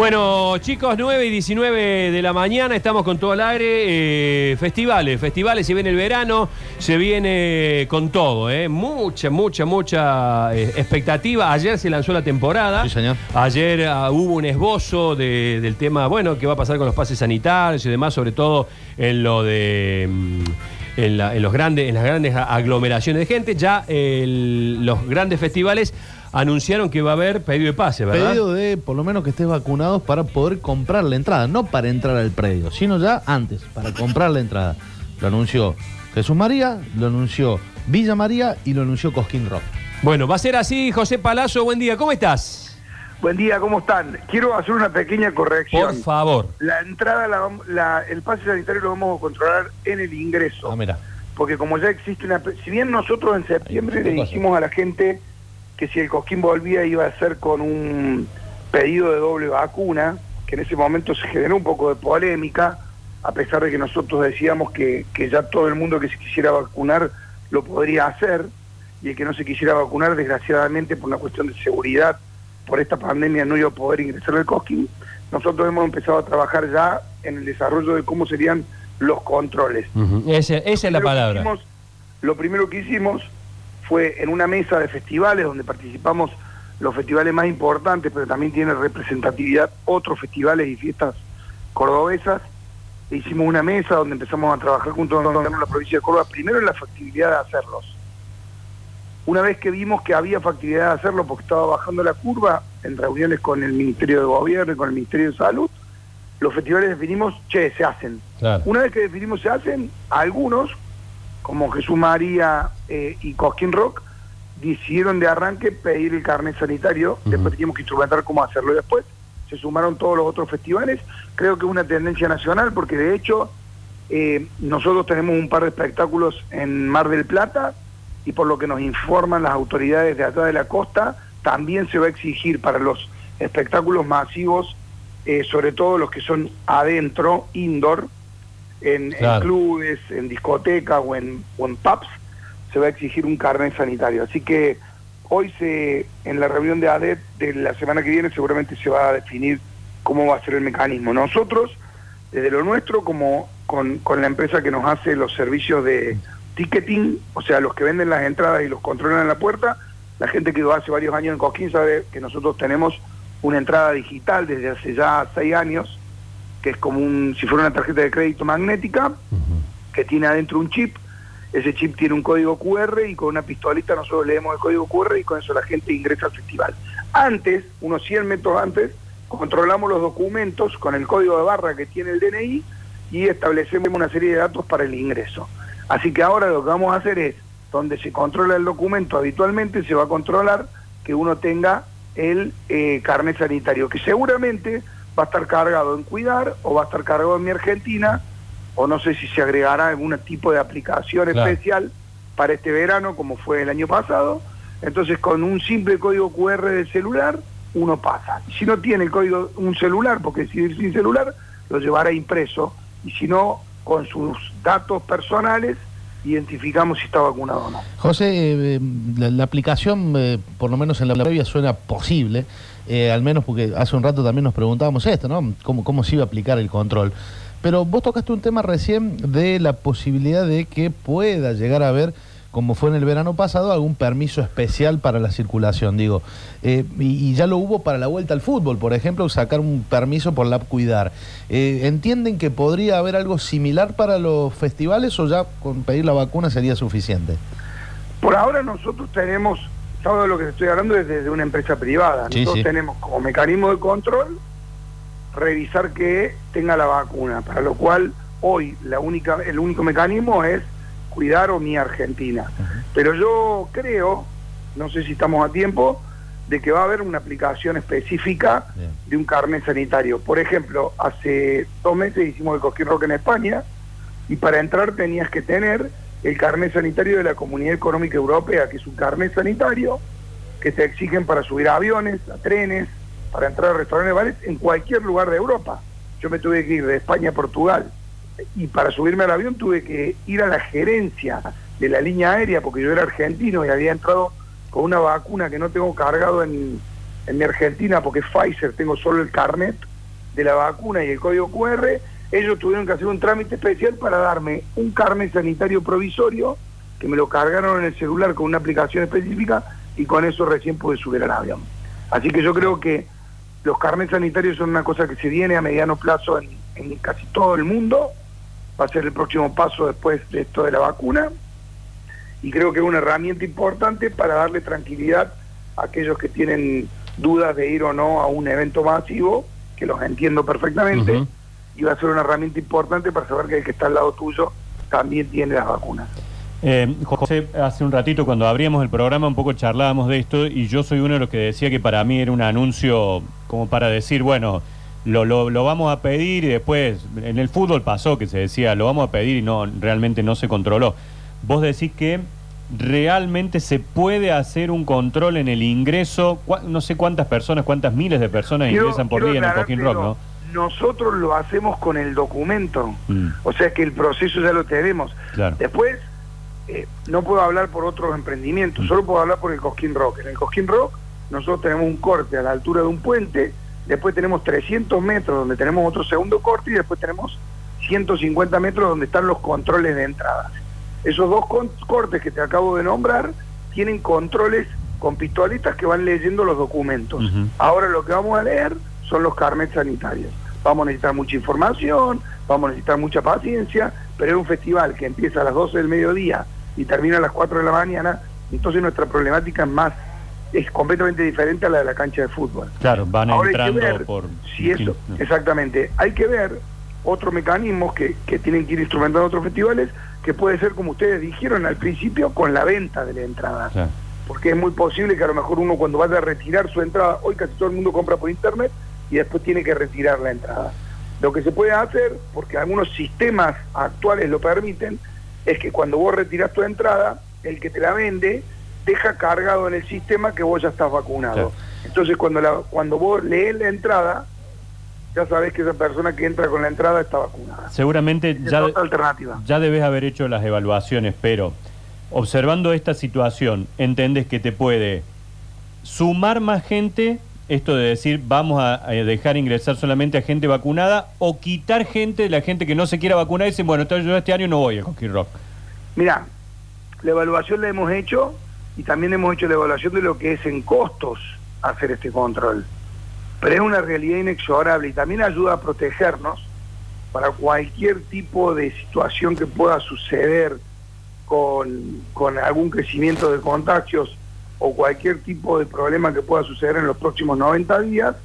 Bueno, chicos, 9 y 19 de la mañana, estamos con todo el aire. eh, festivales, festivales, se viene el verano, se viene con todo, ¿eh? Mucha, mucha, mucha eh, expectativa. Ayer se lanzó la temporada. Sí, señor. Ayer ah, hubo un esbozo de- del tema, bueno, qué va a pasar con los pases sanitarios y demás, sobre todo en lo de. mm, En, la- en los grandes, en las grandes aglomeraciones de gente, ya el- los grandes festivales anunciaron que va a haber pedido de pase, ¿verdad? Pedido de por lo menos que estés vacunados para poder comprar la entrada, no para entrar al predio, sino ya antes, para comprar la entrada. Lo anunció Jesús María, lo anunció Villa María y lo anunció Cosquín Rock. Bueno, va a ser así, José Palazzo, buen día, ¿cómo estás? Buen día, ¿cómo están? Quiero hacer una pequeña corrección. Por favor. La entrada, la la- el pase sanitario lo vamos a controlar en el ingreso. Ah, mira. Porque como ya existe una... Si bien nosotros en septiembre ¿Qué le dijimos a la gente que si el Cosquín volvía iba a ser con un pedido de doble vacuna, que en ese momento se generó un poco de polémica, a pesar de que nosotros decíamos que, que ya todo el mundo que se quisiera vacunar lo podría hacer, y el que no se quisiera vacunar, desgraciadamente, por una cuestión de seguridad, por esta pandemia no iba a poder ingresar al Cosquín, nosotros hemos empezado a trabajar ya en el desarrollo de cómo serían los controles. Ese- esa es la palabra. hicimos- lo primero que hicimos fue en una mesa de festivales donde participamos los festivales más importantes, pero también tiene representatividad otros festivales y fiestas cordobesas. E hicimos una mesa donde empezamos a trabajar junto con la provincia de Córdoba, primero en la factibilidad de hacerlos. Una vez que vimos que había factibilidad de hacerlo porque estaba bajando la curva, en reuniones con el Ministerio de Gobierno y con el Ministerio de Salud, los festivales definimos, che, se hacen. Claro. Una vez que definimos se hacen, algunos, como Jesús María eh, y Cosquín Rock, decidieron de arranque pedir el carnet sanitario, después teníamos que instrumentar cómo hacerlo. Después se sumaron todos los otros festivales. Creo que es una tendencia nacional, porque de hecho eh, nosotros tenemos un par de espectáculos en Mar del Plata, y por lo que nos informan las autoridades de allá de la costa, también se va a exigir para los espectáculos masivos, eh, sobre todo los que son adentro, indoor, en, clubes, en discotecas o en, o en pubs, se va a exigir un carnet sanitario. Así que hoy se, en la reunión de ADET de la semana que viene seguramente se va a definir cómo va a ser el mecanismo. Nosotros, desde lo nuestro, como con, con la empresa que nos hace los servicios de ticketing, o sea, los que venden las entradas y los controlan en la puerta, la gente que hace varios años en Cosquín sabe que nosotros tenemos una entrada digital desde hace ya seis años, que es como un, si fuera una tarjeta de crédito magnética, que tiene adentro un chip. Ese chip tiene un código QR y con una pistolita nosotros leemos el código QR y con eso la gente ingresa al festival. Antes, unos 100 metros antes, controlamos los documentos con el código de barra que tiene el DNI y establecemos una serie de datos para el ingreso. Así que ahora lo que vamos a hacer es, donde se controla el documento habitualmente, se va a controlar que uno tenga el eh, carnet sanitario, que seguramente va a estar cargado en Cuidar o va a estar cargado en Mi Argentina, o no sé si se agregará algún tipo de aplicación Claro. especial para este verano, como fue el año pasado. Entonces, con un simple código QR del celular, uno pasa. Si no tiene el código, un celular, porque si ir sin celular, lo llevará impreso. Y si no, con sus datos personales, identificamos si está vacunado o no. José, eh, eh, la, aplicación, eh, por lo menos en la previa, suena posible, al menos porque hace un rato también nos preguntábamos esto, ¿no? ¿Cómo, ¿Cómo se iba a aplicar el control? Pero vos tocaste un tema recién de la posibilidad de que pueda llegar a haber, como fue en el verano pasado, algún permiso especial para la circulación, digo. Eh, y, y ya lo hubo para la vuelta al fútbol, por ejemplo, sacar un permiso por la Cuidar. Eh, ¿Entienden que podría haber algo similar para los festivales o ya con pedir la vacuna sería suficiente? Por ahora nosotros tenemos, todo lo que estoy hablando es desde una empresa privada. Sí, nosotros sí. tenemos como mecanismo de control revisar que tenga la vacuna, para lo cual hoy la única, el único mecanismo es cuidar o mi Argentina. Pero yo creo, no sé si estamos a tiempo, de que va a haber una aplicación específica Bien. de un carnet sanitario. Por ejemplo, hace dos meses hicimos el Cosquín Rock en España y para entrar tenías que tener el carnet sanitario de la Comunidad Económica Europea, que es un carnet sanitario que te exigen para subir a aviones, a trenes, para entrar a restaurantes, bares, en cualquier lugar de Europa. Yo me tuve que ir de España a Portugal y para subirme al avión tuve que ir a la gerencia de la línea aérea porque yo era argentino y había entrado con una vacuna que no tengo cargado en, en Argentina porque Pfizer tengo solo el carnet de la vacuna y el código QR, ellos tuvieron que hacer un trámite especial para darme un carnet sanitario provisorio, que me lo cargaron en el celular con una aplicación específica y con eso recién pude subir al avión. Así que yo creo que los carnets sanitarios son una cosa que se viene a mediano plazo en casi todo el mundo, va a ser el próximo paso después de esto de la vacuna y creo que es una herramienta importante para darle tranquilidad a aquellos que tienen dudas de ir o no a un evento masivo, que los entiendo perfectamente, y va a ser una herramienta importante para saber que el que está al lado tuyo también tiene las vacunas. Eh, José, hace un ratito cuando abríamos el programa un poco charlábamos de esto y yo soy uno de los que decía que para mí era un anuncio como para decir, bueno, lo, lo, lo vamos a pedir y después en el fútbol pasó que se decía, lo vamos a pedir y no realmente no se controló. Vos decís que realmente se puede hacer un control en el ingreso, no sé cuántas personas, cuántas miles de personas Quiero- ingresan por día en el Coquín Rock, ¿no? Nosotros lo hacemos con el documento, Mm, o sea que el proceso ya lo tenemos. claro. Después, eh, no puedo hablar por otros emprendimientos, Mm. solo puedo hablar por el Cosquín Rock. En el Cosquín Rock nosotros tenemos un corte a la altura de un puente, después tenemos 300 metros donde tenemos otro segundo corte y después tenemos 150 metros donde están los controles de entradas. Esos dos cortes que te acabo de nombrar tienen controles con pistolitas que van leyendo los documentos. Ahora lo que vamos a leer son los carnets sanitarios. Vamos a necesitar mucha información, vamos a necesitar mucha paciencia, pero es un festival que empieza a las 12 del mediodía y termina a las 4 de la mañana, entonces nuestra problemática es más, es completamente diferente a la de la cancha de fútbol. Claro, van Ahora hay que entrando ver por... si eso, No. exactamente, hay que ver otros mecanismos que, que tienen que ir instrumentando otros festivales, que puede ser como ustedes dijeron al principio, con la venta de la entrada Claro. porque es muy posible que a lo mejor uno cuando vaya a retirar su entrada, hoy casi todo el mundo compra por internet y después tiene que retirar la entrada. Lo que se puede hacer, porque algunos sistemas actuales lo permiten, es que cuando vos retirás tu entrada, el que te la vende deja cargado en el sistema que vos ya estás vacunado. Claro. Entonces cuando la, cuando vos lees la entrada, ya sabés que esa persona que entra con la entrada está vacunada. Seguramente ya... otra alternativa. Ya debes haber hecho las evaluaciones, pero observando esta situación, ¿entendés que te puede sumar más gente, esto de decir vamos a, a dejar ingresar solamente a gente vacunada, o quitar gente de la gente que no se quiera vacunar y dicen, bueno, entonces yo este año no voy a Coquín Rock? Mira, la evaluación la hemos hecho y también hemos hecho la evaluación de lo que es en costos hacer este control. Pero es una realidad inexorable y también ayuda a protegernos para cualquier tipo de situación que pueda suceder con, con algún crecimiento de contagios o cualquier tipo de problema que pueda suceder en los próximos 90 días,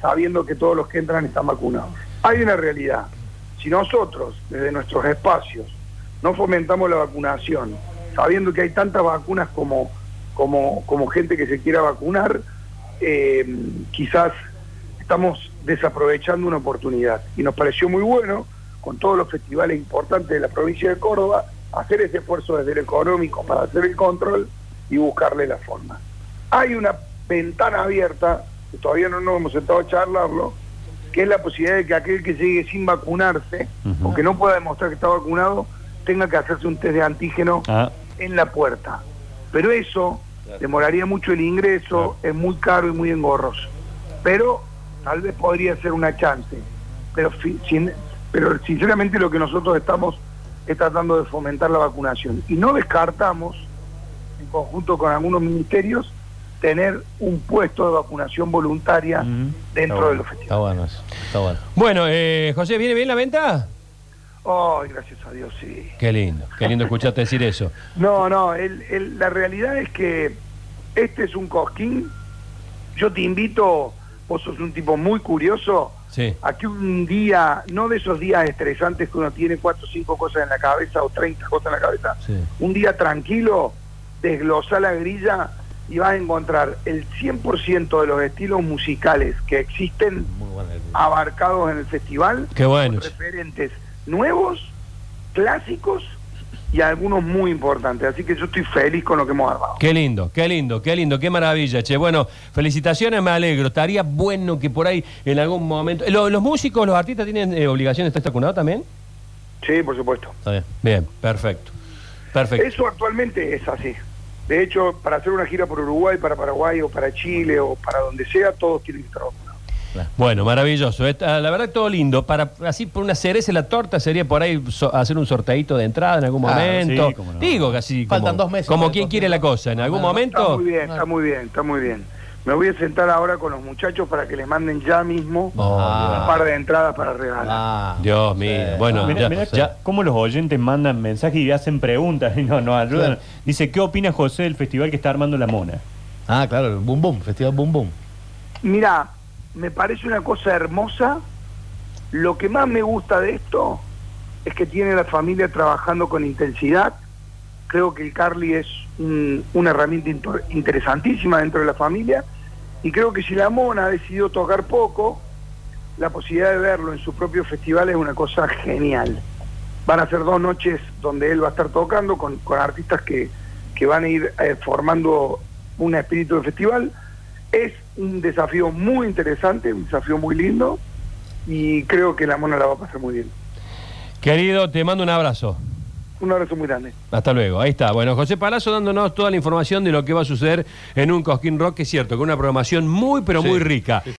sabiendo que todos los que entran están vacunados. Hay una realidad. Si nosotros, desde nuestros espacios, no fomentamos la vacunación, sabiendo que hay tantas vacunas como, como, como gente que se quiera vacunar, eh, quizás estamos desaprovechando una oportunidad. Y nos pareció muy bueno, con todos los festivales importantes de la provincia de Córdoba, hacer ese esfuerzo desde el económico para hacer el control y buscarle la forma. Hay una ventana abierta, que todavía no nos hemos sentado a charlarlo, que es la posibilidad de que aquel que llegue sin vacunarse o que no pueda demostrar que está vacunado tenga que hacerse un test de antígeno Ah, en la puerta. Pero eso demoraría mucho el ingreso, es muy caro y muy engorroso. Pero tal vez podría ser una chance. Pero, sin- pero sinceramente lo que nosotros estamos es tratando de fomentar la vacunación. Y no descartamos, en conjunto con algunos ministerios, tener un puesto de vacunación voluntaria dentro Está de los Está bueno. Está bueno. Bueno, eh, José, ¿viene bien la venta? Ay, gracias a Dios, sí. Qué lindo, qué lindo escucharte decir eso. No, no, el- el- la realidad es que este es un cosquín. Yo te invito, vos sos un tipo muy curioso, Sí. a que un día, no de esos días estresantes que uno tiene cuatro o cinco cosas en la cabeza o 30 cosas en la cabeza, Sí. un día tranquilo, desglosa la grilla y vas a encontrar el 100% de los estilos musicales que existen abarcados en el festival Qué bueno. referentes nuevos, clásicos y algunos muy importantes. Así que yo estoy feliz con lo que hemos armado. Qué lindo, qué lindo, qué lindo, qué maravilla, che. Bueno, felicitaciones, me alegro. Estaría bueno que por ahí en algún momento. ¿Lo- ¿Los músicos, los artistas tienen eh, obligación de estar vacunados también? Sí, por supuesto. Está bien. Bien, perfecto. Perfecto. Eso actualmente es así. De hecho, para hacer una gira por Uruguay, para Paraguay o para Chile o para donde sea, todos tienen que estar vacunados. Claro. Bueno, maravilloso. Esta- la verdad, todo lindo. Para así por una cereza en la torta sería por ahí so- hacer un sorteito de entrada en algún Ah, momento. sí, cómo no. Digo así. Faltan como, dos meses Como quien quiere la cosa. En algún Ah, momento. Está muy bien, está muy bien, está muy bien. Me voy a sentar ahora con los muchachos para que les manden ya mismo Ah. un par de entradas para regalar. Ah, Dios mío. sí. Bueno, Mirá, ya- mirá ya- cómo los oyentes mandan mensajes y hacen preguntas y no nos ayudan. Claro. Dice, ¿qué opina José del festival que está armando la mona? Ah, claro, el Boom Boom, Festival Boom Boom. Mira, me parece una cosa hermosa. Lo que más me gusta de esto es que tiene la familia trabajando con intensidad. Creo que el Carly es un- una herramienta interesantísima dentro de la familia. Y creo que si la Mona ha decidido tocar poco, la posibilidad de verlo en su propio festival es una cosa genial. Van a ser dos noches donde él va a estar tocando con, con artistas que, que van a ir eh, formando un espíritu de festival. Es un desafío muy interesante, un desafío muy lindo y creo que la mona la va a pasar muy bien. Querido, te mando un abrazo. Un abrazo muy grande. Hasta luego, ahí está. Bueno, José Palazzo dándonos toda la información de lo que va a suceder en un Cosquín Rock, que es cierto, con una programación muy, pero Sí. muy rica.